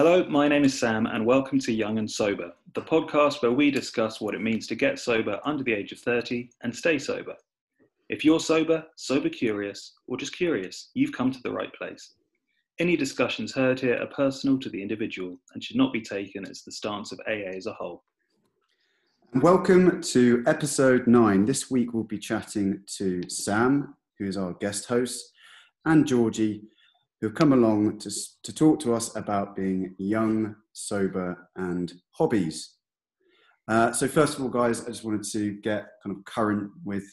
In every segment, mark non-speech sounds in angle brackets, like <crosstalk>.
Hello, my name is Sam, and welcome to Young and Sober, the podcast where we discuss what it means to get sober under the age of 30 and stay sober. If you're sober, sober curious, or just curious, you've come to the right place. Any discussions heard here are personal to the individual and should not be taken as the stance of AA as a whole. Welcome to episode nine. This week we'll be chatting to Sam, who is our guest host, and Georgie, who have come along to, to talk to us about being young, sober, and hobbies. Uh, so, first of all, guys, I just wanted to get kind of current with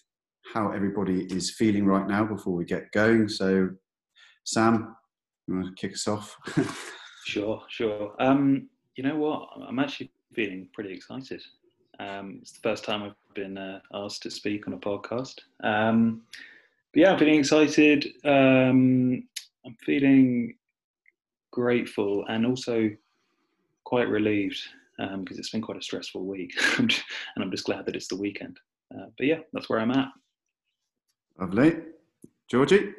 how everybody is feeling right now before we get going. So, Sam, you want to kick us off? <laughs> sure, sure. Um, you know what? I'm actually feeling pretty excited. Um, it's the first time I've been uh, asked to speak on a podcast. Um, yeah, I'm feeling excited. Um, I'm feeling grateful and also quite relieved because um, it's been quite a stressful week, <laughs> and I'm just glad that it's the weekend. Uh, but yeah, that's where I'm at. Lovely, Georgie.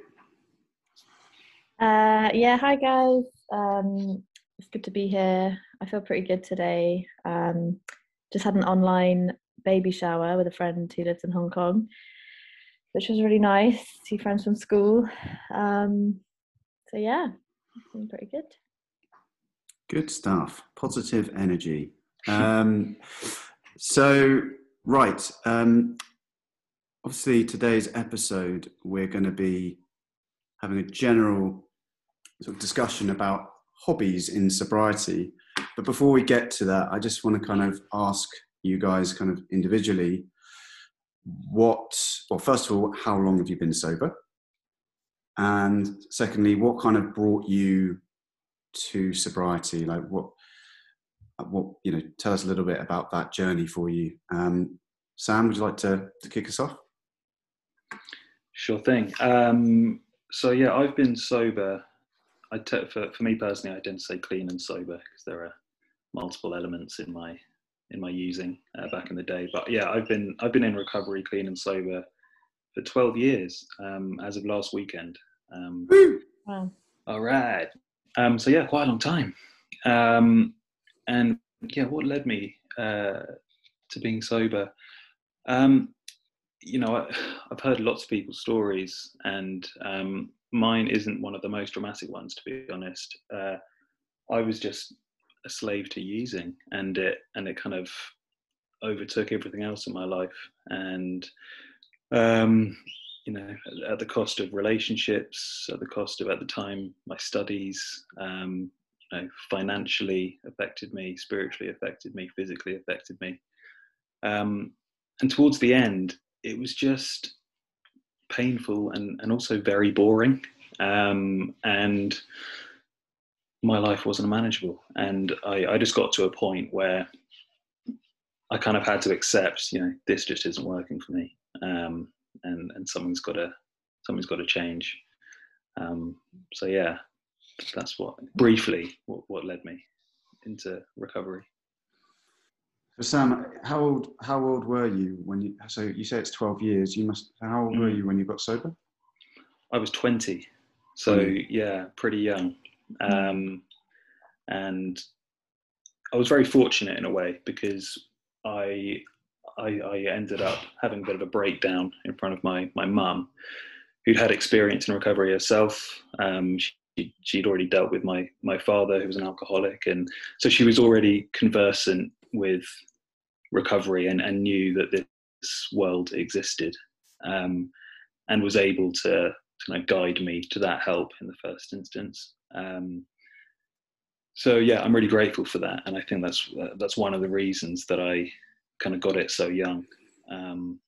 Uh, yeah, hi guys. Um, it's good to be here. I feel pretty good today. Um, just had an online baby shower with a friend who lives in Hong Kong, which was really nice. See friends from school. Um, so yeah, feeling pretty good. Good stuff. Positive energy. <laughs> Um, so right, um, obviously today's episode we're going to be having a general sort of discussion about hobbies in sobriety. But before we get to that, I just want to kind of ask you guys, kind of individually, what, well, first of all, how long have you been sober? And secondly, what kind of brought you to sobriety? Like what, what you know, tell us a little bit about that journey for you. Um, Sam, would you like to, to kick us off? Sure thing. Um, so yeah, I've been sober. I t- for for me personally, I didn't say clean and sober because there are multiple elements in my in my using uh, back in the day. But yeah, I've been I've been in recovery, clean and sober for 12 years um, as of last weekend. Um, wow. All right. Um, so yeah, quite a long time. Um, and yeah, what led me uh, to being sober? Um, you know, I, have heard lots of people's stories, and um, mine isn't one of the most dramatic ones, to be honest. Uh, I was just a slave to using, and it and it kind of overtook everything else in my life, and um, you know, at the cost of relationships, at the cost of at the time my studies, um, you know, financially affected me, spiritually affected me, physically affected me. Um, and towards the end, it was just painful and, and also very boring. Um, and my life wasn't manageable. And I, I just got to a point where I kind of had to accept, you know, this just isn't working for me. Um, and and something's got to something's got to change. Um, so yeah, that's what briefly what, what led me into recovery. So Sam, how old how old were you when you? So you say it's twelve years. You must. How old mm. were you when you got sober? I was twenty. So 20. yeah, pretty young. Um, and I was very fortunate in a way because I I, I, ended up having a bit of a breakdown in front of my my mum, who'd had experience in recovery herself. Um, she, she'd already dealt with my my father, who was an alcoholic, and so she was already conversant with recovery and, and knew that this world existed, um, and was able to, kind of guide me to that help in the first instance. Um, so yeah, I'm really grateful for that, and I think that's uh, that's one of the reasons that I kind of got it so young. Um,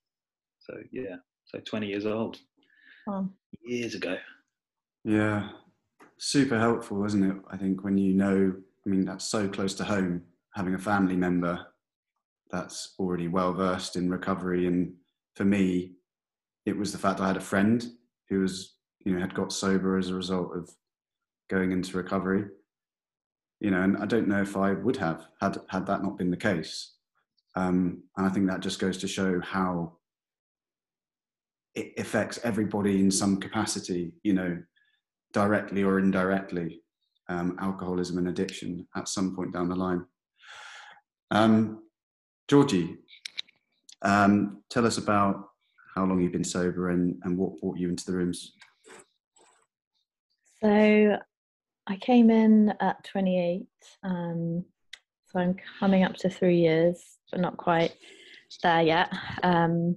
so yeah, so 20 years old, wow. years ago. Yeah, super helpful, isn't it? I think when you know, I mean, that's so close to home, having a family member that's already well versed in recovery. And for me, it was the fact I had a friend who was, you know, had got sober as a result of going into recovery. You know, and I don't know if I would have had had that not been the case. Um, and I think that just goes to show how it affects everybody in some capacity, you know, directly or indirectly. um, alcoholism and addiction at some point down the line. Um, Georgie, um, tell us about how long you've been sober and, and what brought you into the rooms. So I came in at 28, um, so I'm coming up to three years, but not quite there yet. Um,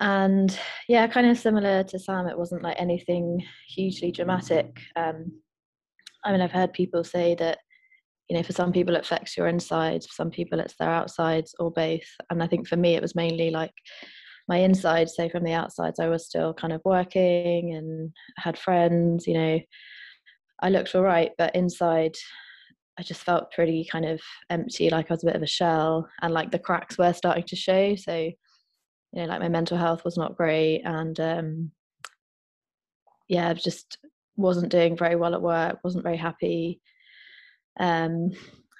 and yeah, kind of similar to Sam, it wasn't like anything hugely dramatic. Um, I mean, I've heard people say that, you know, for some people it affects your insides, for some people it's their outsides or both. And I think for me it was mainly like my inside. So from the outsides, I was still kind of working and had friends, you know, I looked all right, but inside I just felt pretty kind of empty, like I was a bit of a shell, and like the cracks were starting to show. So, you know, like my mental health was not great, and um, yeah, I just wasn't doing very well at work, wasn't very happy. Um,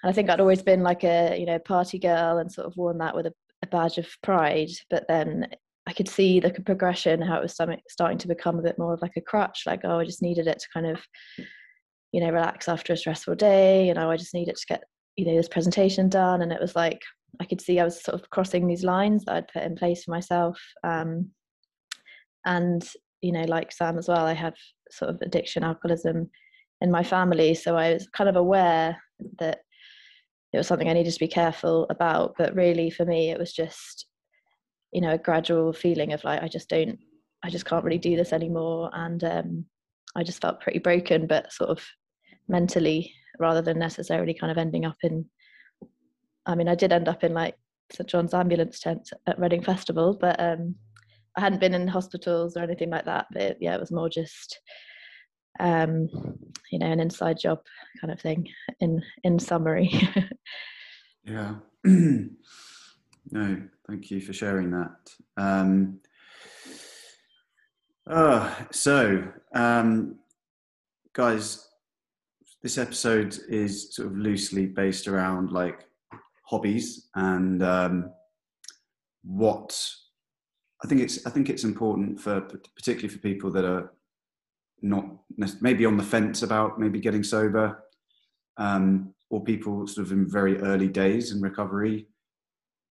and I think I'd always been like a you know party girl and sort of worn that with a, a badge of pride. But then I could see the progression, how it was starting to become a bit more of like a crutch. Like oh, I just needed it to kind of you know relax after a stressful day you know i just needed to get you know this presentation done. And it was like i could see i was sort of crossing these lines that i'd put in place for myself. Um, and you know like sam as well i have sort of addiction alcoholism in my family. So i was kind of aware that it was something i needed to be careful about. But really for me it was just you know a gradual feeling of like i just don't i just can't really do this anymore. And um, i just felt pretty broken but sort of mentally rather than necessarily kind of ending up in I mean I did end up in like St John's ambulance tent at Reading Festival but um I hadn't been in hospitals or anything like that but yeah it was more just um you know an inside job kind of thing in in summary. <laughs> Yeah. <clears throat> No thank you for sharing that. Um uh, so um guys this episode is sort of loosely based around like hobbies and um, what I think it's I think it's important for particularly for people that are not maybe on the fence about maybe getting sober um, or people sort of in very early days in recovery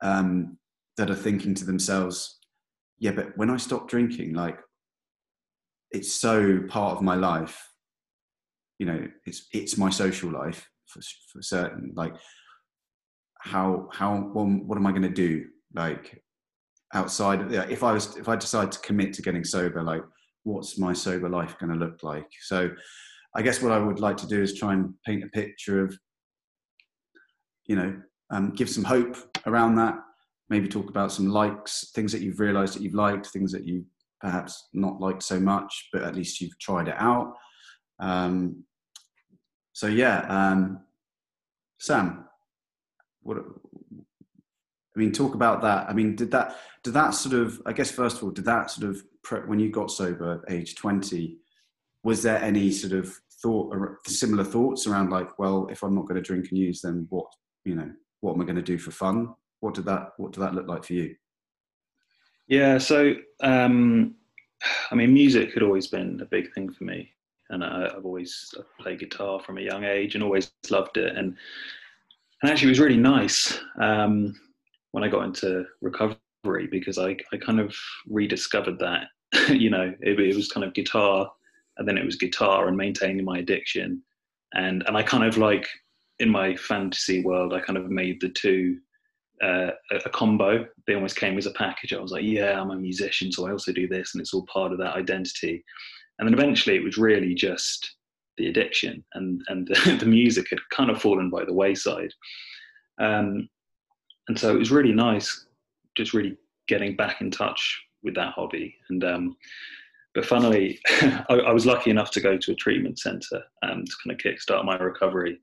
um, that are thinking to themselves, yeah, but when I stop drinking, like it's so part of my life you know it's it's my social life for, for certain. Like how how what, what am i going to do? Like outside of, if i was if i decide to commit to getting sober like what's my sober life going to look like? So i guess what i would like to do is try and paint a picture of you know um, give some hope around that. Maybe talk about some likes things that you've realized that you've liked things that you perhaps not liked so much but at least you've tried it out. Um, so yeah, um, Sam, what? I mean, talk about that. I mean, did that did that sort of? I guess first of all, did that sort of when you got sober, at age twenty, was there any sort of thought or similar thoughts around like, well, if I'm not going to drink and use, then what? You know, what am I going to do for fun? What did that What did that look like for you? Yeah, so um, I mean, music had always been a big thing for me and I, have always played guitar from a young age and always loved it. And and actually, it was really nice um, when I got into recovery because I I kind of rediscovered that. <laughs> you know, it, it was kind of guitar, and then it was guitar and maintaining my addiction, and and I kind of like in my fantasy world, I kind of made the two uh, a combo. They almost came as a package. I was like, yeah, I'm a musician, so I also do this, and it's all part of that identity and then eventually it was really just the addiction and and the, <laughs> the music had kind of fallen by the wayside. Um, and so it was really nice just really getting back in touch with that hobby. And um, but funnily <laughs> I, I, was lucky enough to go to a treatment center um, to kind of kickstart my recovery.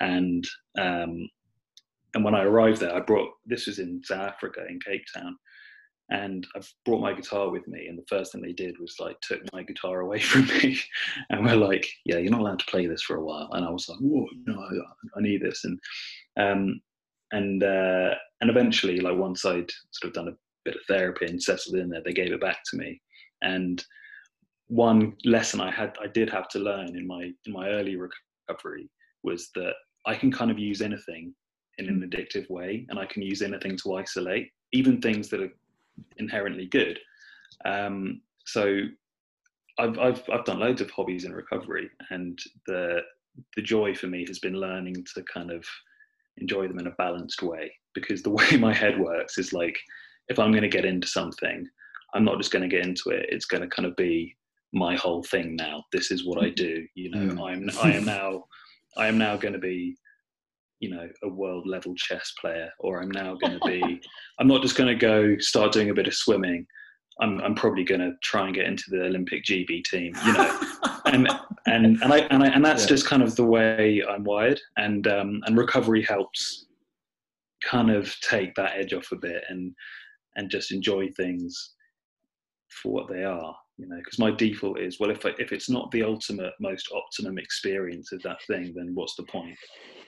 And um, and when I arrived there I brought this was in South Africa in Cape Town and I've brought my guitar with me. And the first thing they did was like took my guitar away <laughs> from me, and we're like, "Yeah, you're not allowed to play this for a while." And I was like, "Whoa, no, I need this." And um, and uh, and eventually, like once I'd sort of done a bit of therapy and settled in there, they gave it back to me. And one lesson I had, I did have to learn in my in my early recovery was that I can kind of use anything in an addictive way, and I can use anything to isolate, even things that are inherently good. Um, so I've, I've I've done loads of hobbies in recovery, and the the joy for me has been learning to kind of enjoy them in a balanced way. Because the <laughs> way my head works is like, if I'm going to get into something, I'm not just going to get into it. It's going to kind of be my whole thing now. This is what I do. You know, mm. I'm I am now I am now going to be you know a world level chess player or i'm now going to be <laughs> i'm not just going to go start doing a bit of swimming. I'm, I'm probably going to try and get into the olympic gb team you know. And and and I, and, I, and that's yeah. just kind of the way i'm wired. And um, and recovery helps kind of take that edge off a bit and and just enjoy things for what they are you know. Because my default is well if I, if it's not the ultimate most optimum experience of that thing then what's the point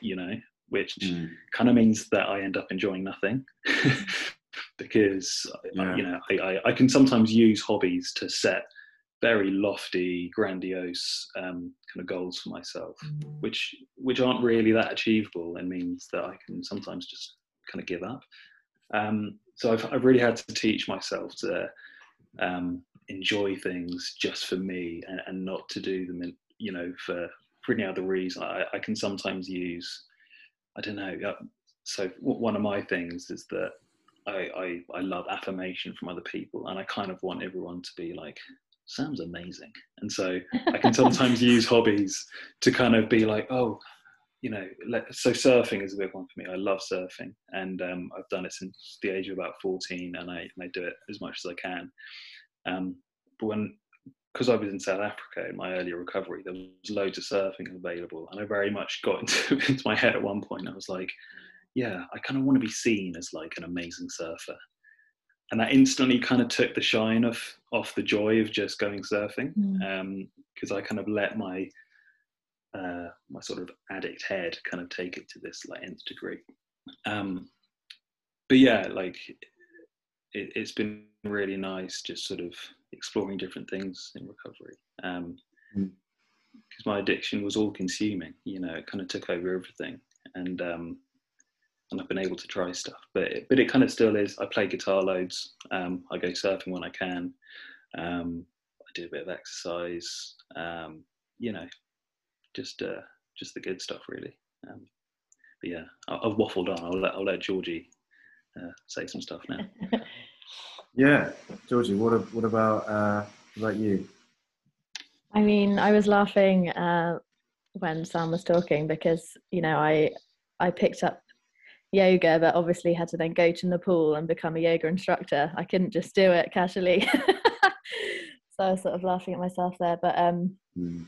you know which mm. kind of means that I end up enjoying nothing <laughs> because yeah. you know I, I, I, can sometimes use hobbies to set very lofty, grandiose um, kind of goals for myself, which which aren't really that achievable, and means that I can sometimes just kind of give up. Um, so I've, I've really had to teach myself to um, enjoy things just for me and, and, not to do them, in, you know, for for any other reason. I, I can sometimes use I don't know. So one of my things is that I, I, I love affirmation from other people, and I kind of want everyone to be like, "Sounds amazing." And so I can sometimes <laughs> use hobbies to kind of be like, "Oh, you know." So surfing is a big one for me. I love surfing, and um, I've done it since the age of about fourteen, and I, and I do it as much as I can. Um, but when because I was in South Africa in my earlier recovery, there was loads of surfing available, and I very much got <laughs> into, into my head at one point. I was like, "Yeah, I kind of want to be seen as like an amazing surfer," and that instantly kind of took the shine off off the joy of just going surfing, because mm. um, I kind of let my uh, my sort of addict head kind of take it to this like nth degree. Um, but yeah, like it, has been really nice just sort of exploring different things in recovery. Um, because mm. my addiction was all consuming, you know, it kind of took over everything. And, um, and I've been able to try stuff, but it, but it kind of still is. I play guitar loads. Um, I go surfing when I can. Um, I do a bit of exercise. Um, you know, just uh, just the good stuff, really. Um, but yeah, I, have waffled on. I'll let I'll let Georgie uh, say some stuff now. <laughs> Yeah, Georgie, what what about uh, about you? I mean, I was laughing uh, when Sam was talking because you know I I picked up yoga, but obviously had to then go to Nepal and become a yoga instructor. I couldn't just do it casually, <laughs> so I was sort of laughing at myself there. But um, mm.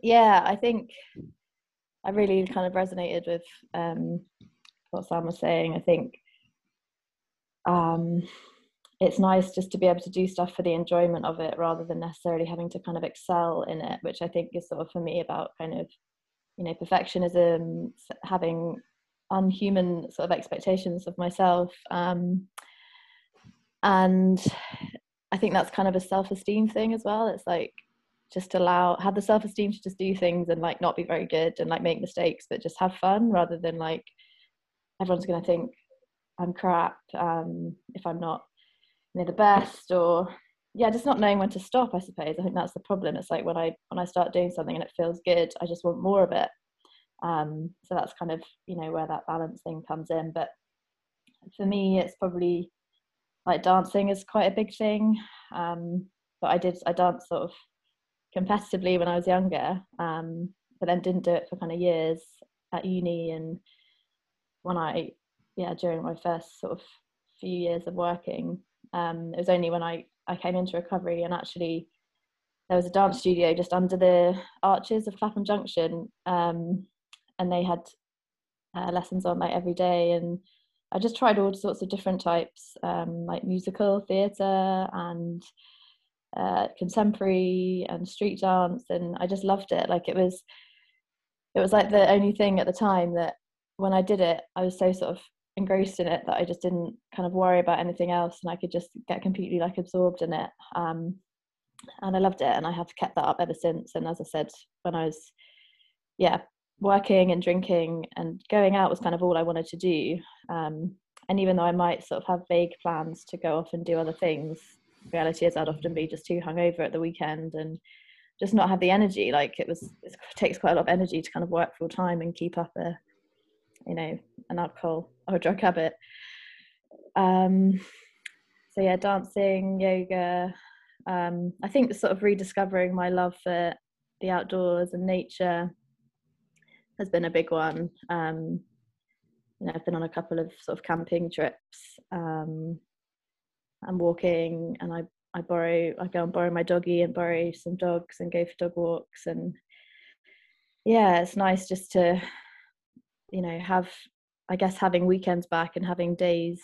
yeah, I think I really kind of resonated with um, what Sam was saying. I think um, it's nice just to be able to do stuff for the enjoyment of it rather than necessarily having to kind of excel in it which i think is sort of for me about kind of you know perfectionism having unhuman sort of expectations of myself um, and i think that's kind of a self-esteem thing as well. It's like just allow have the self-esteem to just do things and like not be very good and like make mistakes but just have fun rather than like everyone's going to think i'm crap um, if i'm not know the best or yeah just not knowing when to stop i suppose. I think that's the problem. It's like when i when i start doing something and it feels good i just want more of it. Um, so that's kind of you know where that balance thing comes in. But for me it's probably like dancing is quite a big thing. Um, but i did i danced sort of competitively when i was younger um, but then didn't do it for kind of years at uni. And when i yeah during my first sort of few years of working um, it was only when I, I came into recovery and actually there was a dance studio just under the arches of Clapham Junction, um, and they had uh, lessons on like every day. And I just tried all sorts of different types, um, like musical theatre and uh, contemporary and street dance, and I just loved it. Like it was, it was like the only thing at the time that when I did it, I was so sort of engrossed in it that I just didn't kind of worry about anything else and I could just get completely like absorbed in it. Um, and I loved it, and I have kept that up ever since. And as I said, when I was, yeah, working and drinking and going out was kind of all I wanted to do. Um, and even though I might sort of have vague plans to go off and do other things, reality is I'd often be just too hungover at the weekend and just not have the energy. Like it was, it takes quite a lot of energy to kind of work full time and keep up a, you know, an alcohol or a drug habit. Um, so yeah, dancing, yoga. Um, I think sort of rediscovering my love for the outdoors and nature has been a big one. Um, you know, I've been on a couple of sort of camping trips um, and walking, and I I borrow I go and borrow my doggy and borrow some dogs and go for dog walks, and yeah, it's nice just to you know have I guess having weekends back and having days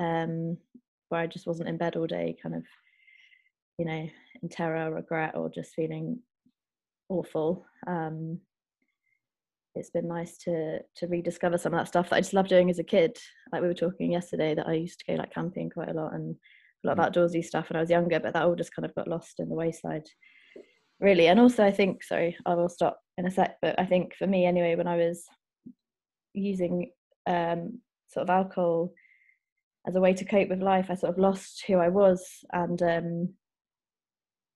um, where I just wasn't in bed all day, kind of you know in terror, regret, or just feeling awful. Um, it's been nice to to rediscover some of that stuff that I just loved doing as a kid. Like we were talking yesterday, that I used to go like camping quite a lot and a lot of mm. outdoorsy stuff when I was younger, but that all just kind of got lost in the wayside, really. And also, I think sorry, I will stop in a sec, but I think for me anyway, when I was using um, sort of alcohol as a way to cope with life, I sort of lost who I was, and um,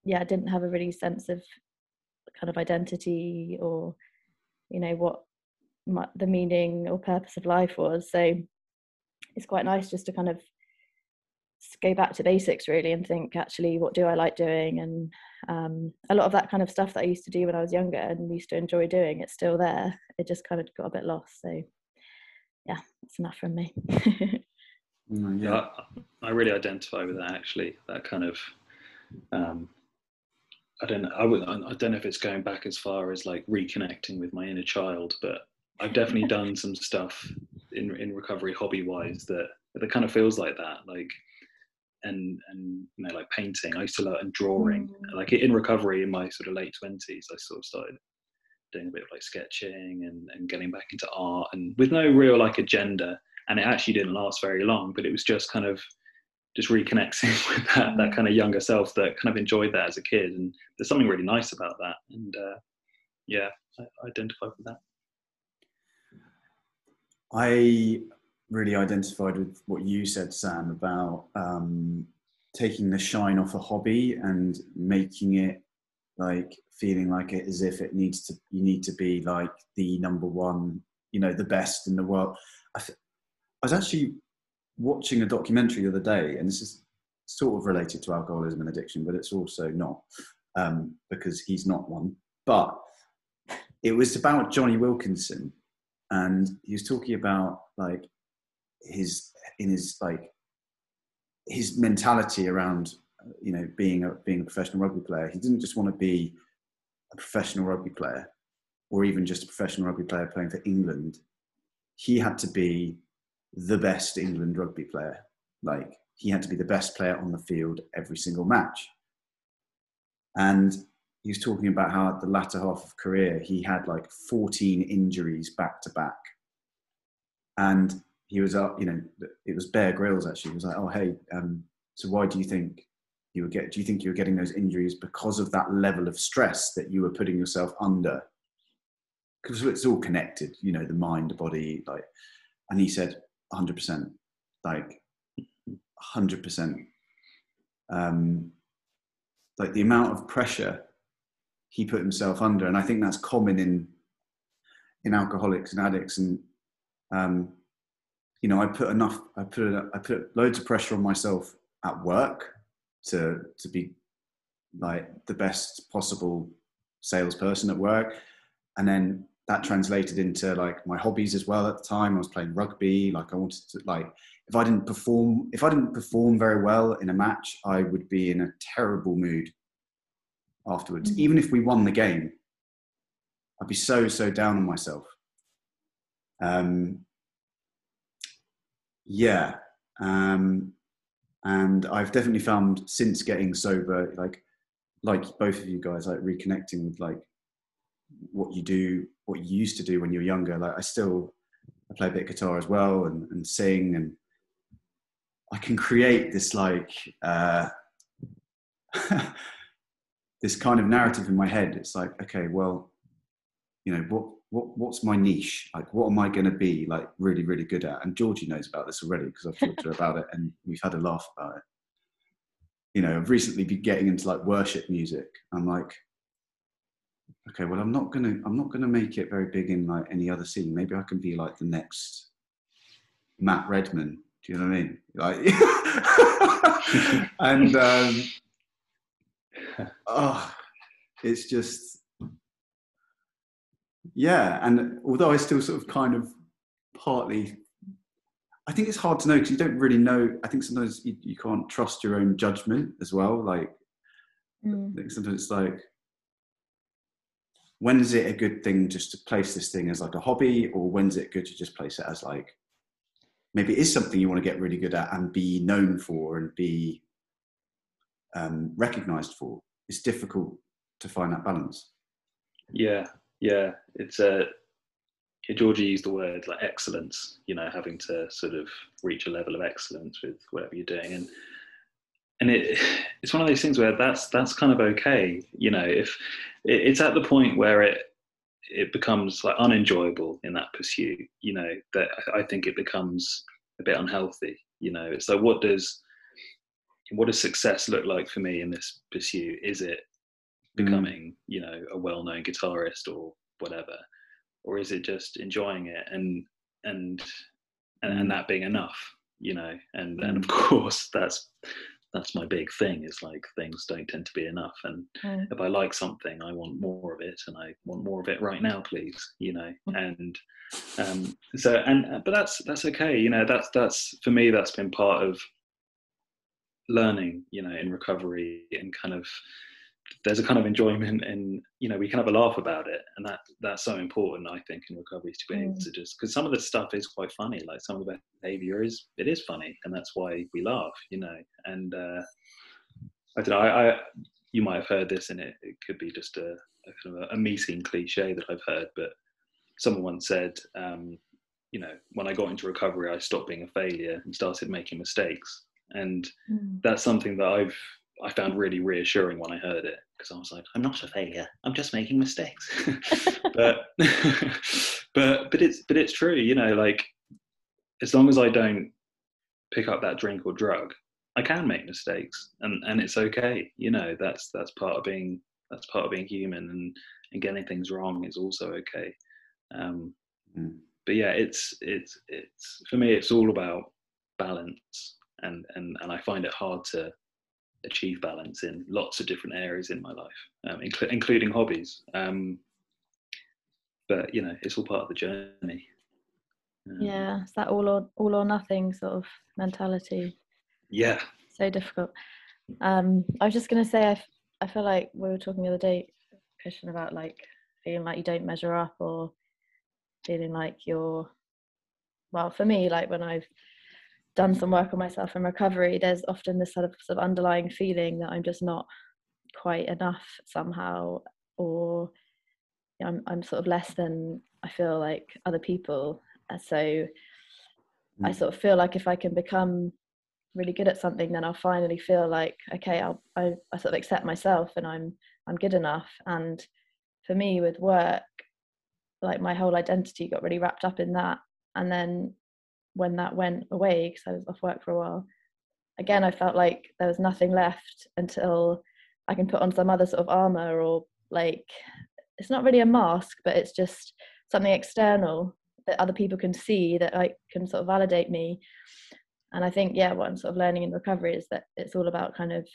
yeah, I didn't have a really sense of kind of identity or you know what my, the meaning or purpose of life was. So it's quite nice just to kind of go back to basics really and think actually what do i like doing and um, a lot of that kind of stuff that i used to do when i was younger and used to enjoy doing it's still there it just kind of got a bit lost so yeah that's enough from me <laughs> mm, yeah I, I, really identify with that actually that kind of um, I don't know. I would. I don't know if it's going back as far as like reconnecting with my inner child, but I've definitely done some stuff in in recovery, hobby wise, that that kind of feels like that. Like, and and you know, like painting. I used to learn and drawing. Mm. Like in recovery, in my sort of late twenties, I sort of started doing a bit of like sketching and and getting back into art, and with no real like agenda. And it actually didn't last very long, but it was just kind of just reconnecting <laughs> with that that mm. kind of younger self that kind of enjoyed that as a kid and there's something really nice about that and uh, yeah I, I identify with that i really identified with what you said sam about um, taking the shine off a hobby and making it like feeling like it as if it needs to you need to be like the number one you know the best in the world I, th- I was actually watching a documentary the other day, and this is sort of related to alcoholism and addiction, but it's also not um, because he's not one. But it was about Jonny Wilkinson, and he was talking about like his in his like his mentality around you know being a being a professional rugby player. He didn't just want to be a professional rugby player, or even just a professional rugby player playing for England. He had to be the best England rugby player. Like he had to be the best player on the field every single match. And he was talking about how at the latter half of career he had like 14 injuries back to back. And he was up, you know, it was Bear Grylls actually. He was like, oh hey, um, so why do you think you were get? Do you think you were getting those injuries because of that level of stress that you were putting yourself under? Because it's all connected, you know, the mind, the body, like. And he said, 100%, like 100%. Um, like the amount of pressure he put himself under, and I think that's common in in alcoholics and addicts. And um, you know, I put enough, I put I put loads of pressure on myself at work to to be like the best possible salesperson at work, and then that translated into like my hobbies as well at the time. I was playing rugby like i wanted to like if i didn't perform if i didn't perform very well in a match i would be in a terrible mood afterwards. Mm-hmm. even if we won the game i'd be so so down on myself. Um yeah um and i've definitely found since getting sober like like both of you guys like reconnecting with like what you do, what you used to do when you were younger. Like I still, I play a bit of guitar as well and, and sing, and I can create this like uh, <laughs> this kind of narrative in my head. It's like, okay, well, you know, what what what's my niche? Like, what am I going to be like really really good at? And Georgie knows about this already because I've talked to her about it, and we've had a laugh about it. You know, I've recently been getting into like worship music. I'm like, okay, well, I'm not gonna I'm not gonna make it very big in like any other scene. Maybe I can be like the next Matt Redman. Do you know what I mean? Like, <laughs> and um, oh, <laughs> it's just yeah. And although I still sort of kind of partly, I think it's hard to know because you don't really know. I think sometimes you, you can't trust your own judgment as well. Like, mm. I think sometimes it's like when is it a good thing just to place this thing as like a hobby or when's it good to just place it as like maybe it is something you want to get really good at and be known for and be um, recognized for it's difficult to find that balance yeah yeah it's a uh, Georgie used the word like excellence, you know, having to sort of reach a level of excellence with whatever you're doing. And and it it's one of those things where that's that's kind of okay, you know, if it, it's at the point where it it becomes like unenjoyable in that pursuit you know that i think it becomes a bit unhealthy you know it's like what does what does success look like for me in this pursuit is it. Becoming mm. you know a well-known guitarist or whatever or is it just enjoying it and and and, and mm. that being enough you know and and of mm. <laughs> course that's that's my big thing is like things don't tend to be enough and mm. if i like something i want more of it and i want more of it right now please you know mm. and um so and uh, but that's that's okay you know that's that's for me that's been part of learning you know in recovery and kind of there's a kind of enjoyment and you know we can have a laugh about it and that that's so important i think in recovery to be able mm. to just because some of the stuff is quite funny like some of the behavior is it is funny and that's why we laugh you know and uh i don't know i, I you might have heard this and it, it could be just a, a kind of a, a meeting cliche that i've heard but someone once said um you know when i got into recovery i stopped being a failure and started making mistakes and mm. that's something that i've I found really reassuring when I heard it because I was like, I'm not a failure. I'm just making mistakes. <laughs> but <laughs> but but it's but it's true. You know, like as long as I don't pick up that drink or drug, I can make mistakes, and and it's okay. You know, that's that's part of being that's part of being human, and and getting things wrong is also okay. Um, mm. But yeah, it's it's it's for me, it's all about balance, and and and I find it hard to achieve balance in lots of different areas in my life, um, inc- including hobbies. Um, but you know, it's all part of the journey. Um, yeah, it's that all or all or nothing sort of mentality. Yeah. So difficult. Um, I was just gonna say, I, f- I feel like we were talking the other day, Christian, about like feeling like you don't measure up or feeling like you're. Well, for me, like when I've done some work on myself in recovery, there's often this sort of, sort of underlying feeling that I'm just not quite enough somehow, or I'm, I'm sort of less than I feel like other people. So mm. I sort of feel like if I can become really good at something, then I'll finally feel like okay, I'll, I, I sort of accept myself and I'm I'm good enough. And for me, with work, like my whole identity got really wrapped up in that. And then when that went away because I was off work for a while, again I felt like there was nothing left until I can put on some other sort of armor or like it's not really a mask, but it's just something external that other people can see that I can sort of validate me. And I think, yeah, what I'm sort of learning in recovery is that it's all about kind of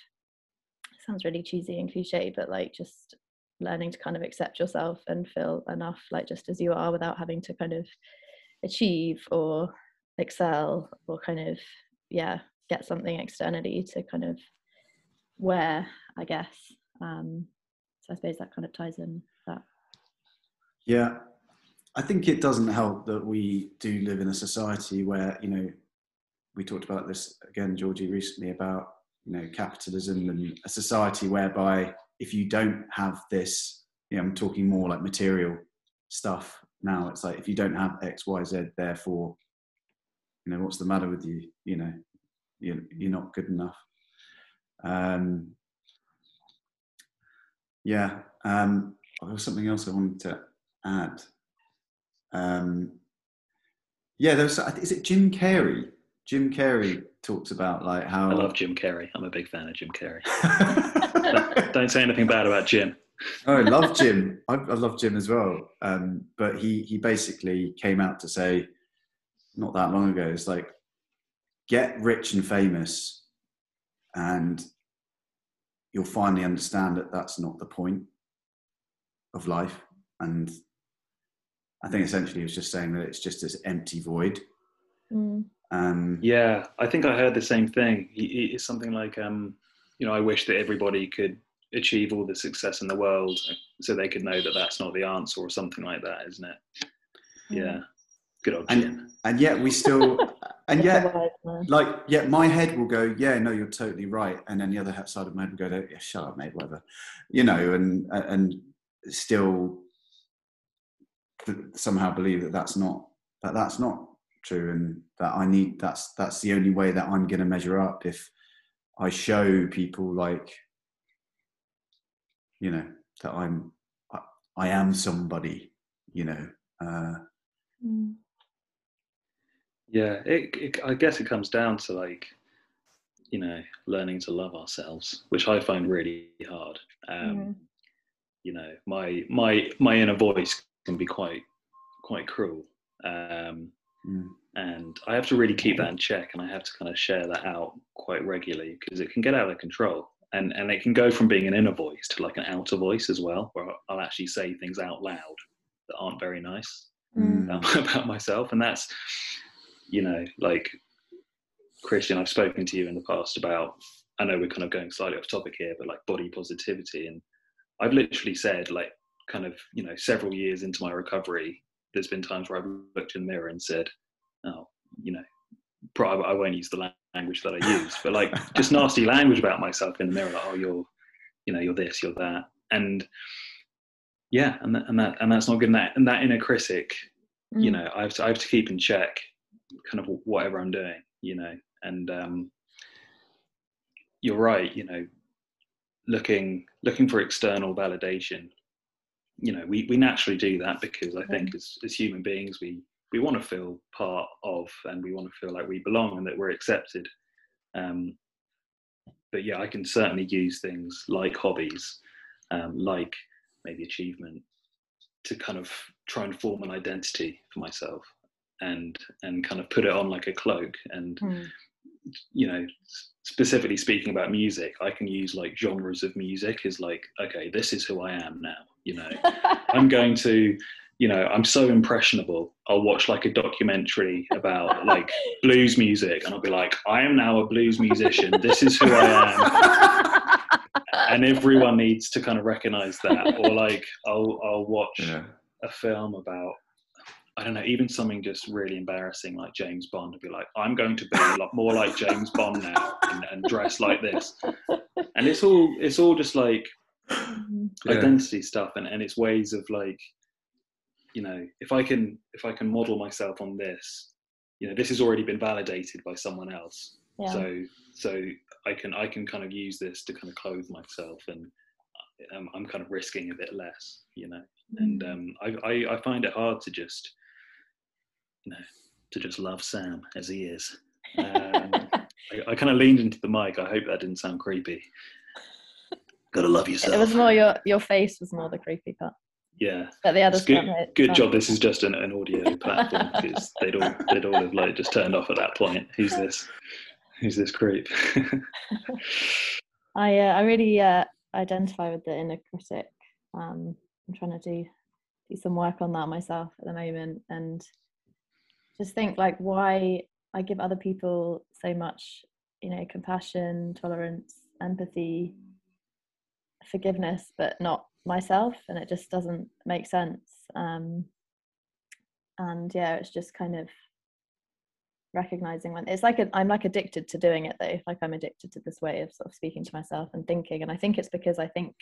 sounds really cheesy and cliche, but like just learning to kind of accept yourself and feel enough, like just as you are, without having to kind of achieve or excel or kind of yeah get something externally to kind of wear i guess. Um so i suppose that kind of ties in that. Yeah. I think it doesn't help that we do live in a society where you know we talked about this again georgie recently about you know capitalism and a society whereby if you don't have this you know i'm talking more like material stuff now. It's like if you don't have x y z therefore you know what's the matter with you you know you're, you're not good enough um, Yeah. Um, oh, there was something else I wanted to add. Um, yeah, there's. Is it Jim Carrey? Jim Carrey talks about like how I love Jim Carrey. I'm a big fan of Jim Carrey. <laughs> don't, don't say anything bad about Jim. oh, I love Jim. I, I love Jim as well. Um, but he he basically came out to say, not that long ago, it's like, get rich and famous, and you'll finally understand that that's not the point of life. And I think essentially he was just saying that it's just this empty void. Mm. Um, Yeah, I think I heard the same thing. He- he- It's something like, um, you know, I wish that everybody could achieve all the success in the world so they could know that that's not the answer or something like that, isn't it? Yeah. Good old And- Jim. and yet we still, <laughs> and yet like yeah my head will go yeah no you're totally right and then the other side of my head will go yeah shut up mate whatever you know and and still somehow believe that that's not that that's not true and that i need that's that's the only way that i'm going to measure up if i show people like you know that i'm i, I am somebody you know uh Mm. Yeah, it, it, I guess it comes down to like, you know, learning to love ourselves, which I find really hard. Um, Mhm. You know, my my my inner voice can be quite quite cruel, um, mm, and I have to really keep that in check, and I have to kind of share that out quite regularly because it can get out of control, and and it can go from being an inner voice to like an outer voice as well, where I'll actually say things out loud that aren't very nice Mm. about, <laughs> about myself and that's you know like christian i've spoken to you in the past about i know we're kind of going slightly off topic here but like body positivity and i've literally said like kind of you know several years into my recovery there's been times where i've looked in the mirror and said oh you know pro- i won't use the language that i use but like <laughs> just nasty language about myself in the mirror like oh you're you know you're this you're that and yeah and that, and that and that's not good and that and that inner critic you Mm. know I have to I have to keep in check kind of whatever I'm doing you know? And um you're right you know looking looking for external validation you know we we naturally do that because I think as as human beings we we want to feel part of and we want to feel like we belong and that we're accepted. Um but yeah I can certainly use things like hobbies um like maybe achievement to kind of try and form an identity for myself and and kind of put it on like a cloak. And Mm. you know specifically speaking about music i can use like genres of music is like okay this is who i am now you know. <laughs> I'm going to you know i'm so impressionable. I'll watch like a documentary about like blues music and i'll be like i am now a blues musician. This is who i am. <laughs> And everyone needs to kind of recognize that. Or like i'll i'll watch yeah. a film about I don't know, even something just really embarrassing like James Bond to be like, I'm going to be a lot more like James Bond now and, and dress like this. And it's all it's all just like. Yeah. identity stuff and, and it's ways of like, you know, if I can if I can model myself on this, you know, this has already been validated by someone else. yeah. So so I can I can kind of use this to kind of clothe myself and I'm, I'm kind of risking a bit less, you know and Mm. um, I, I, I find it hard to just you know to just love Sam as he is. <laughs> Um, I, I kind of leaned into the mic. I hope that didn't sound creepy. Gotta love yourself. it was more your your face was more the creepy part. yeah. But the It's others good. Good job. This is just an, an audio platform because they'd all they'd all have like just turned off at that point. Who's this? Who's this creep? <laughs> I uh, I really uh, identify with the inner critic. Um, I'm trying to do do some work on that myself at the moment, and just think like why I give other people so much, you know, compassion, tolerance, empathy, forgiveness, but not myself, and it just doesn't make sense. Um, and yeah, it's just kind of recognizing when it's like a, I'm like addicted to doing it though. Like I'm addicted to this way of sort of speaking to myself and thinking. And I think it's because I think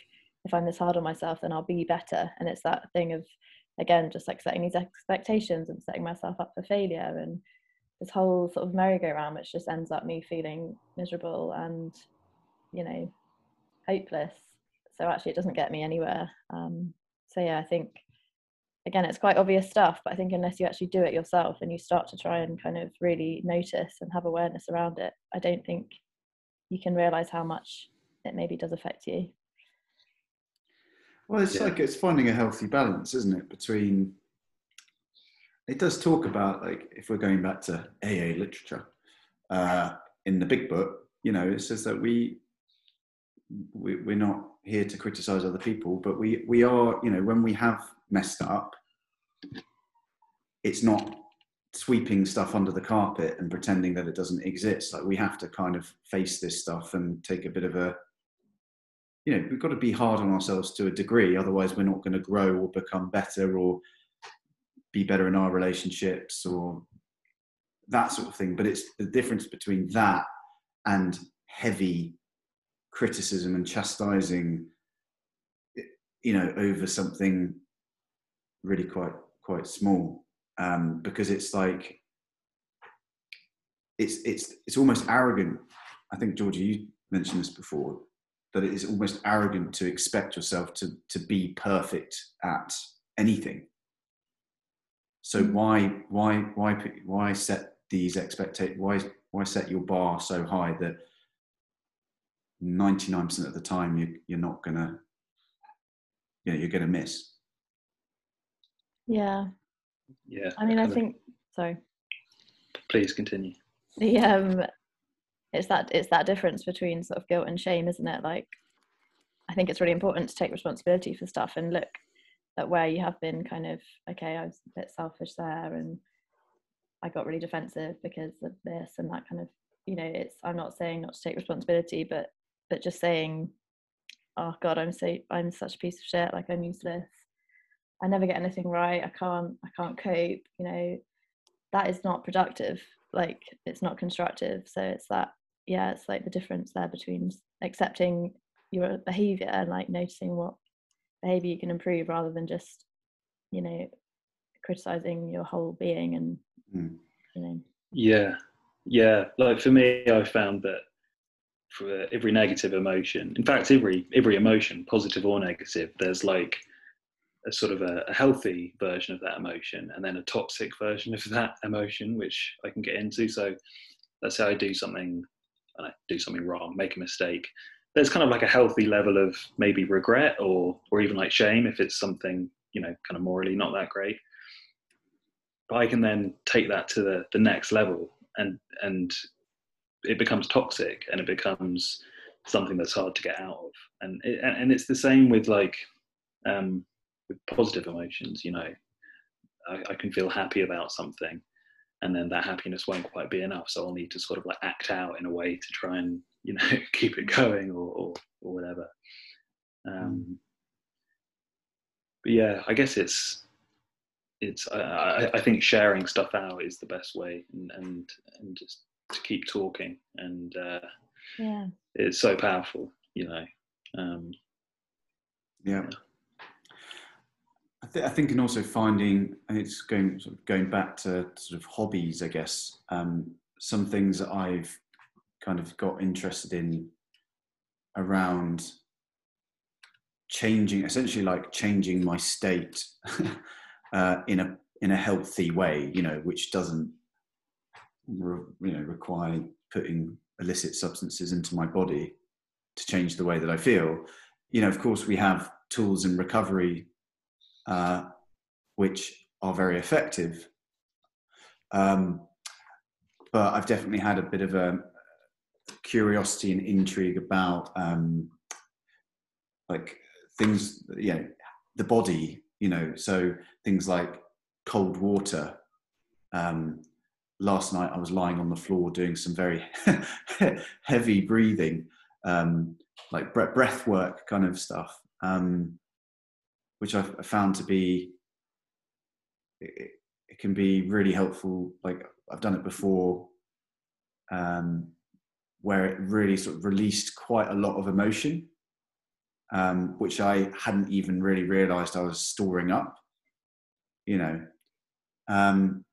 if I'm this hard on myself, then I'll be better. And it's that thing of again, just like setting these expectations and setting myself up for failure. And this whole sort of merry-go-round, which just ends up me feeling miserable and, you know, hopeless. so actually it doesn't get me anywhere. Um, so yeah i think again it's quite obvious stuff but i think unless you actually do it yourself and you start to try and kind of really notice and have awareness around it i don't think you can realize how much it maybe does affect you well it's Yeah. like it's finding a healthy balance isn't it between it does talk about like if we're going back to aa literature uh, in the big book you know it says that we, we we're not here to criticize other people but we we are you know when we have messed up it's not sweeping stuff under the carpet and pretending that it doesn't exist like we have to kind of face this stuff and take a bit of a you know we've got to be hard on ourselves to a degree otherwise we're not going to grow or become better or be better in our relationships or that sort of thing. But it's the difference between that and heavy criticism and chastising you know over something really quite quite small. Um, because it's like it's it's it's almost arrogant. I think Georgie you mentioned this before that it is almost arrogant to expect yourself to to be perfect at anything. So why why why why set these expectations why why set your bar so high that 99% of the time you, you're not gonna you know you're gonna miss? Yeah. Yeah. i mean i Helen, think sorry. Please continue. the um it's that it's that difference between sort of guilt and shame isn't it? Like i think it's really important to take responsibility for stuff and look at where you have been kind of okay i was a bit selfish there and i got really defensive because of this and that kind of you know it's i'm not saying not to take responsibility but but just saying oh god i'm so i'm such a piece of shit like i'm useless. I never get anything right. I can't i can't cope you know? That is not productive. Like it's not constructive. So it's that yeah it's like the difference there between accepting your behavior and like noticing what behavior you can improve rather than just you know criticizing your whole being and Mm. you know Yeah, yeah. Like for me, I found that for every negative emotion, in fact, every every emotion, positive or negative, there's like a sort of a, a healthy version of that emotion, and then a toxic version of that emotion, which I can get into. So let's say I do something, and I do something wrong, make a mistake. There's kind of like a healthy level of maybe regret or or even like shame if it's something you know kind of morally not that great. But I can then take that to the, the next level and and it becomes toxic and it becomes something that's hard to get out of. And it, and it's the same with like um, with positive emotions you know. I, I can feel happy about something and then that happiness won't quite be enough. So I'll need to sort of like act out in a way to try and you know <laughs> keep it going or or, or whatever. Um, but yeah I guess it's it's I, I, I think sharing stuff out is the best way and and, and just to keep talking and uh, yeah. it's so powerful you know um, Yeah. I, th- I think, and also finding, and it's going sort of going back to sort of hobbies, I guess. Um, some things that I've kind of got interested in around changing, essentially like changing my state <laughs> uh, in a in a healthy way, you know, which doesn't re- you know require putting illicit substances into my body to change the way that I feel you know, of course, we have tools in recovery uh, which are very effective. Um, but I've definitely had a bit of a curiosity and intrigue about um, like things, you know, the body, you know, so things like cold water. Um, last night I was lying on the floor doing some very <laughs> heavy breathing. Um, like breath work kind of stuff, um, which I've found to be it, it can be really helpful. Like I've done it before, um, where it really sort of released quite a lot of emotion, um, which I hadn't even really realised I was storing up. You know, um,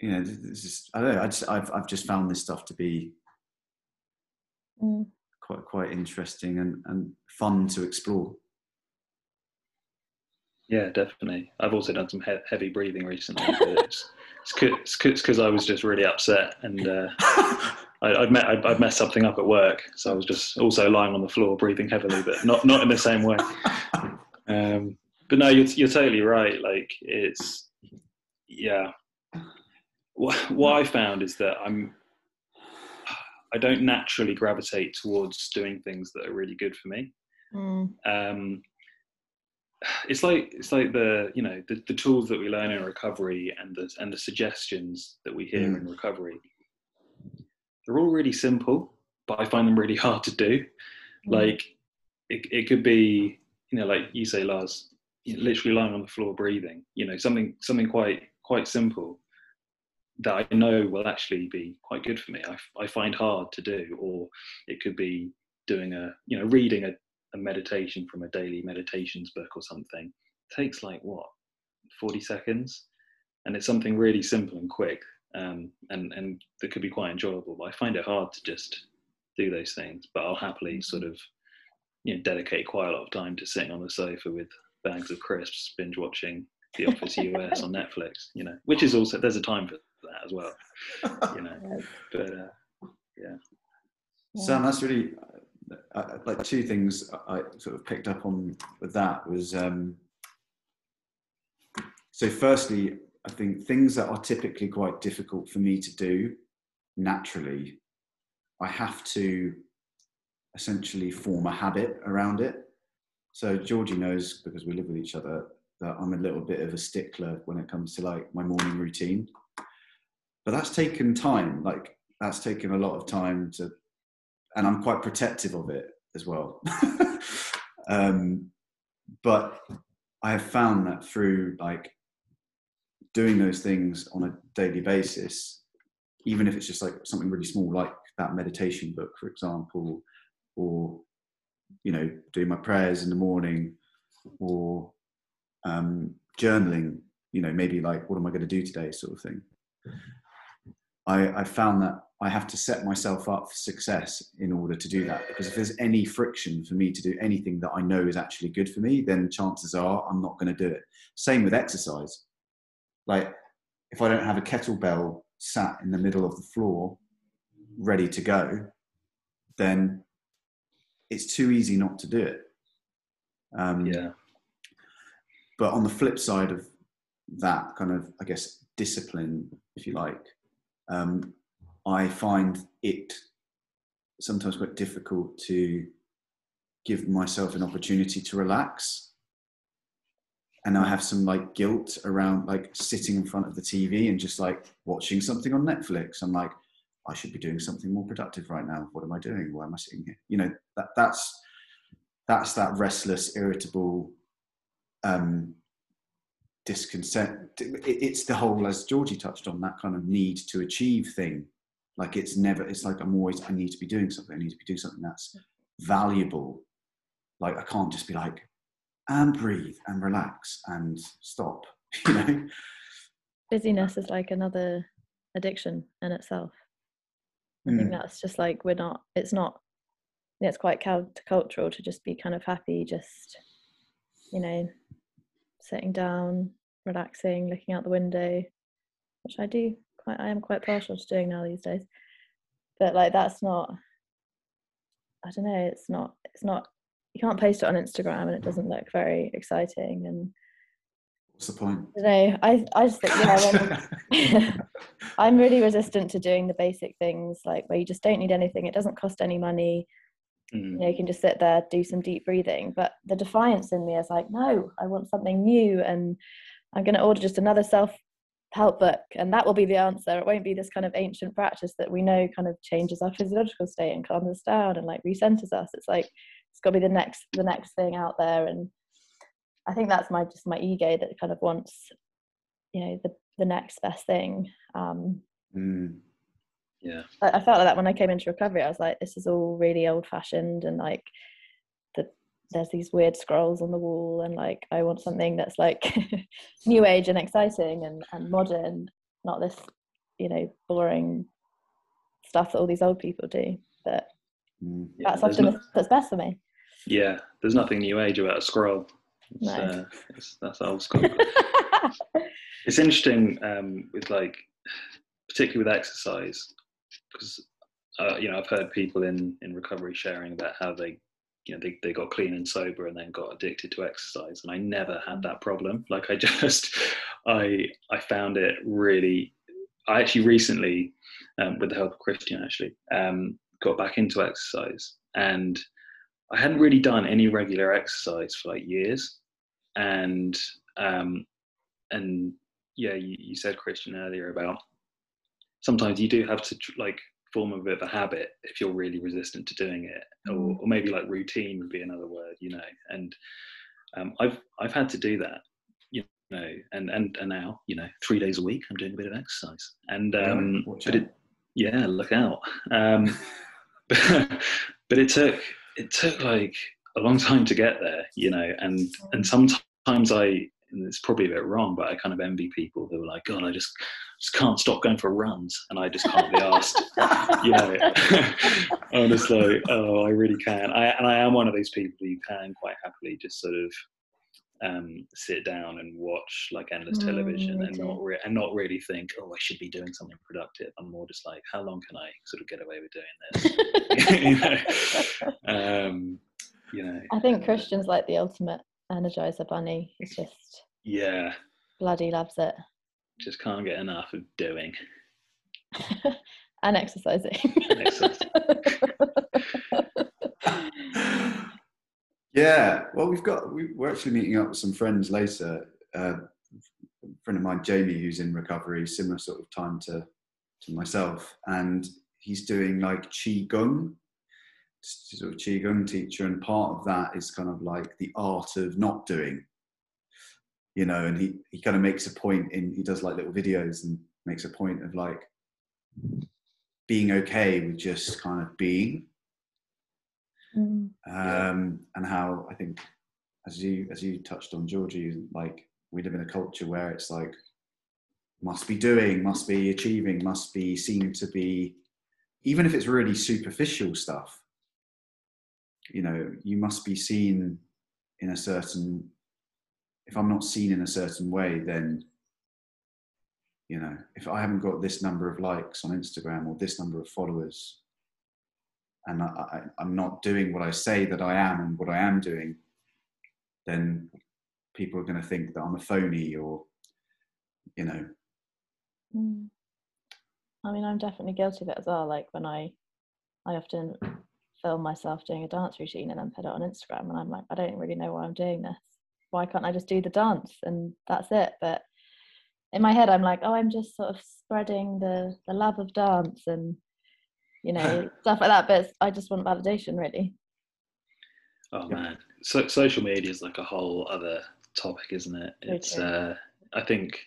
you know, this is I don't know. I just I've I've just found this stuff to be Mm. quite quite interesting and, and fun to explore. Yeah, definitely. I've also done some he- heavy breathing recently. it's it's because I was just really upset and uh, <laughs> I, would met, I'd, I'd messed something up at work, so I was just also lying on the floor breathing heavily, but not not in the same way. <laughs> Um, but no, you're you're totally right. Like it's yeah. What, what I found is that I'm I don't naturally gravitate towards doing things that are really good for me. Mm. Um, it's like it's like the you know the, the tools that we learn in recovery and the and the suggestions that we hear mm. in recovery. They're all really simple, but I find them really <laughs> hard to do. Mm. Like it, it could be you know like you say, Lars, you know, literally lying on the floor breathing. You know something something quite quite simple that I know will actually be quite good for me. I, I find hard to do, or it could be doing a, you know, reading a, a meditation from a daily meditations book or something. It takes like what, 40 seconds? And it's something really simple and quick um, and, and that could be quite enjoyable. But I find it hard to just do those things. But I'll happily mm-hmm. sort of, you know, dedicate quite a lot of time to sitting on the sofa with bags of crisps, binge watching The Office US on Netflix, you know, which is also, there's a time for that as well. you know, <laughs> but uh, yeah. Sam, that's really uh, like two things I sort of picked up on with that was um, so firstly, I think things that are typically quite difficult for me to do naturally, I have to essentially form a habit around it. So Georgie knows because we live with each other that I'm a little bit of a stickler when it comes to like my morning routine but that's taken time like that's taken a lot of time to and i'm quite protective of it as well. <laughs> Um, but i have found that through like doing those things on a daily basis even if it's just like something really small like that meditation book for example or you know doing my prayers in the morning or um, journaling you know maybe like what am i going to do today sort of thing. I, I found that I have to set myself up for success in order to do that. Because if there's any friction for me to do anything that I know is actually good for me, then chances are I'm not going to do it. Same with exercise. Like if I don't have a kettlebell sat in the middle of the floor, ready to go, then it's too easy not to do it. Um, yeah. But on the flip side of that kind of, I guess, discipline, if you like, um, I find it sometimes quite difficult to give myself an opportunity to relax. And I have some like guilt around like sitting in front of the TV and just like watching something on Netflix. I'm like, I should be doing something more productive right now. What am I doing? Why am I sitting here? You know, that, that's that's that restless, irritable, um, discontent it's the whole as georgie touched on that kind of need to achieve thing like it's never it's like i'm always i need to be doing something i need to be doing something that's valuable. Like i can't just be like and breathe and relax and stop <laughs> you know? Busyness is like another addiction in itself. I mm. think that's just like we're not it's not it's quite countercultural to just be kind of happy just you know sitting down, relaxing, looking out the window, which I do quite I am quite partial to doing now these days. But like that's not I don't know, it's not it's not you can't post it on Instagram and it doesn't look very exciting and what's the point? I know. I I just think yeah, <laughs> I'm really resistant to doing the basic things like where you just don't need anything, it doesn't cost any money Mm. You know, you can just sit there, do some deep breathing. But the defiance in me is like, no, I want something new, and I'm going to order just another self help book, and that will be the answer. It won't be this kind of ancient practice that we know kind of changes our physiological state and calms us down and like recenters us. It's like it's got to be the next the next thing out there, and I think that's my just my ego that kind of wants, you know, the the next best thing. Um, mm yeah I, I felt like that when i came into recovery i was like this is all really old fashioned and like there's these weird scrolls on the wall and like i want something that's like <laughs> new age and exciting and, and modern not this you know boring stuff that all these old people do but Mm. Yeah, That's there's often no- that's best for me. yeah, there's nothing new age about a scroll. It's, No. uh, it's, that's old school. <laughs> it's interesting um, with like, particularly with exercise, because uh, you know I've heard people in in recovery sharing about how they, you know, they, they got clean and sober and then got addicted to exercise, and I never had that problem. Like I <laughs> just, I I found it really. I actually recently, um, with the help of Christian, actually um, got back into exercise, and I hadn't really done any regular exercise for like years, and um, and yeah, you, you said Christian earlier about sometimes you do have to like form a bit of a habit if you're really resistant to doing it, or, Mm. or maybe like routine would be another word, you know. And um, I've I've had to do that, you know, and and and now you know three days a week I'm doing a bit of exercise, and um, watch but it yeah, look out. <laughs> Um, but it took it took like a long time to get there, you know, and and sometimes I it's probably a bit wrong, but I kind of envy people who are like, God, I just just can't stop going for runs, and I just can't be asked. You know, I'm just like, oh, I really can. I and I am one of those people who can quite happily just sort of um, sit down and watch like endless Mm, television and not re- and not really think, oh, I should be doing something productive. I'm more just like, how long can I sort of get away with doing this? <laughs> you know, <laughs> um, you know. I think Christian's like the ultimate energizer bunny. He's just Yeah, bloody loves it. just can't get enough of doing. <laughs> and exercising. exercising. <laughs> Yeah, well, we've got we, we're actually meeting up with some friends later. Uh, a friend of mine, Jamie, who's in recovery, similar sort of time to to myself, and he's doing like qigong, s- sort of qigong teacher, and part of that is kind of like the art of not doing. You know, and he he kind of makes a point in he does like little videos and makes a point of like being okay with just kind of being Mm, um, and how I think, as you as you touched on, Georgie, like we live in a culture where it's like must be doing, must be achieving, must be seen to be, even if it's really superficial stuff. You know, you must be seen in a certain. If I'm not seen in a certain way, then you know, if I haven't got this number of likes on Instagram or this number of followers, and I, I'm not doing what I say that I am and what I am doing, then people are going to think that I'm a phony or, you know, mm. I mean, I'm definitely guilty of it as well. Like when I, I often film myself doing a dance routine and then put it on Instagram, and I'm like, I don't really know why I'm doing this. Why can't I just do the dance and that's it? But in my head, I'm like, oh, I'm just sort of spreading the the love of dance and you know <laughs> stuff like that. But I just want validation, really. Oh Yeah. man, so, social media is like a whole other topic, isn't it? It's true. uh, I think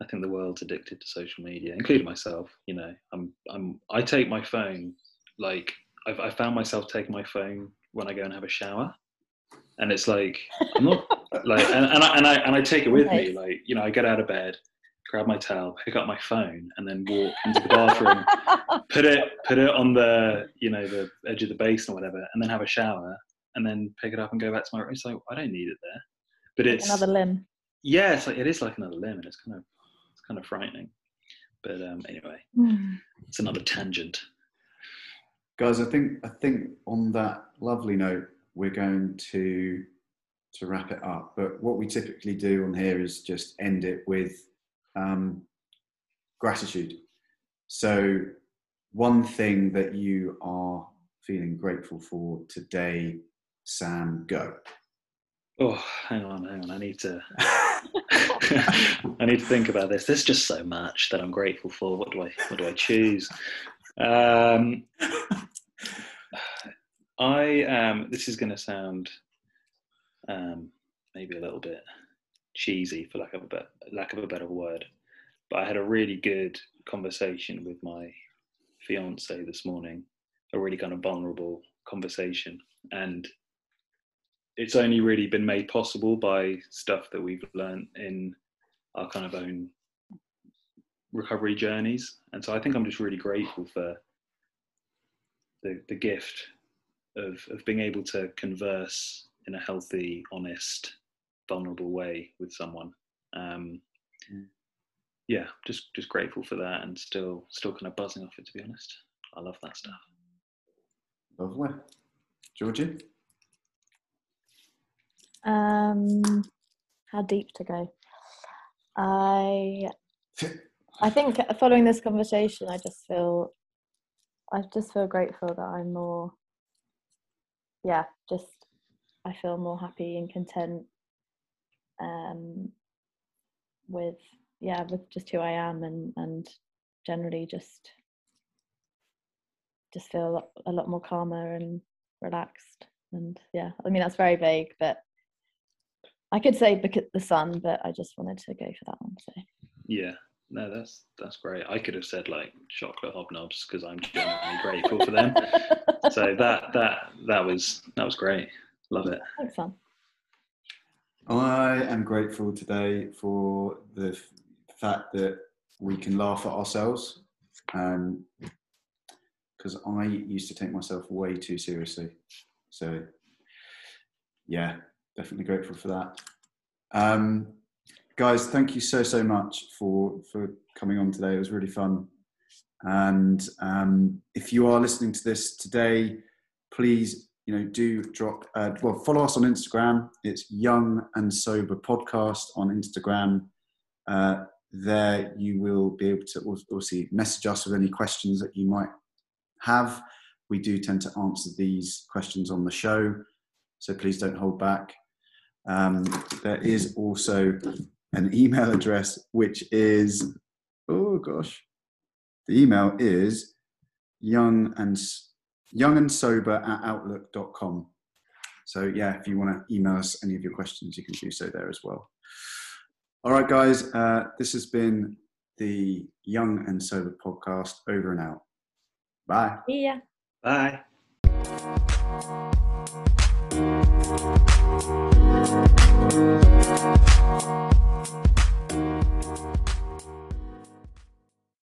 I think the world's addicted to social media, including myself. You know, I'm I'm I take my phone like I've I found myself taking my phone when I go and have a shower, and it's like I'm not <laughs> like and, and I and I and I take it with me. Like you know, I get out of bed, grab my towel, pick up my phone, and then walk into the bathroom <laughs> put it put it on the you know the edge of the basin or whatever, and then have a shower, and then pick it up and go back to my room. It's like I don't need it there, but it's another limb. yeah, it's like it is like another limb, and it's kind of it's kind of frightening. But um, anyway, it's another tangent. Guys, I think I think on that lovely note, we're going to to wrap it up. But what we typically do on here is just end it with um, gratitude. So, one thing that you are feeling grateful for today, Sam, go. Oh, hang on, hang on. I need to <laughs> I need to think about this. There's just so much that I'm grateful for. What do I what do I choose? Um, I um, this is going to sound um, maybe a little bit cheesy, for lack of a bet lack of a better word, but I had a really good conversation with my fiance this morning. A really kind of vulnerable conversation, and it's only really been made possible by stuff that we've learned in our kind of own recovery journeys. And so I think I'm just really grateful for the the gift of of being able to converse in a healthy, honest, vulnerable way with someone. Um, yeah, just just grateful for that, and still still kind of buzzing off it. To be honest, I love that stuff. Lovely. Georgie? Um, how deep to go? I <laughs> I think following this conversation, I just feel I just feel grateful that I'm more. Yeah, just I feel more happy and content. Um, with yeah, with just who I am and and generally just just feel a lot, more calmer and relaxed and yeah i mean that's very vague but i could say because the sun but i just wanted to go for that one so Yeah, no, that's that's great. I could have said like chocolate hobnobs because I'm genuinely grateful for them. So that that that was that was great. Love it. thanks son I am grateful today for the f- fact that we can laugh at ourselves. Because I used to take myself way too seriously. So, yeah, definitely grateful for that. Um, guys, thank you so, so much for, for coming on today. It was really fun. And um, if you are listening to this today, please you know, do drop, uh, well, follow us on Instagram. It's Young and Sober Podcast on Instagram. Uh, there you will be able to obviously message us with any questions that you might have. We do tend to answer these questions on the show, so please don't hold back. Um, there is also an email address, which is, oh gosh, the email is young and young and sober at outlook.com. So yeah, if you want to email us any of your questions, you can do so there as well. All right, guys, uh, this has been the Young and Sober podcast. Over and out. Bye. Yeah. Bye.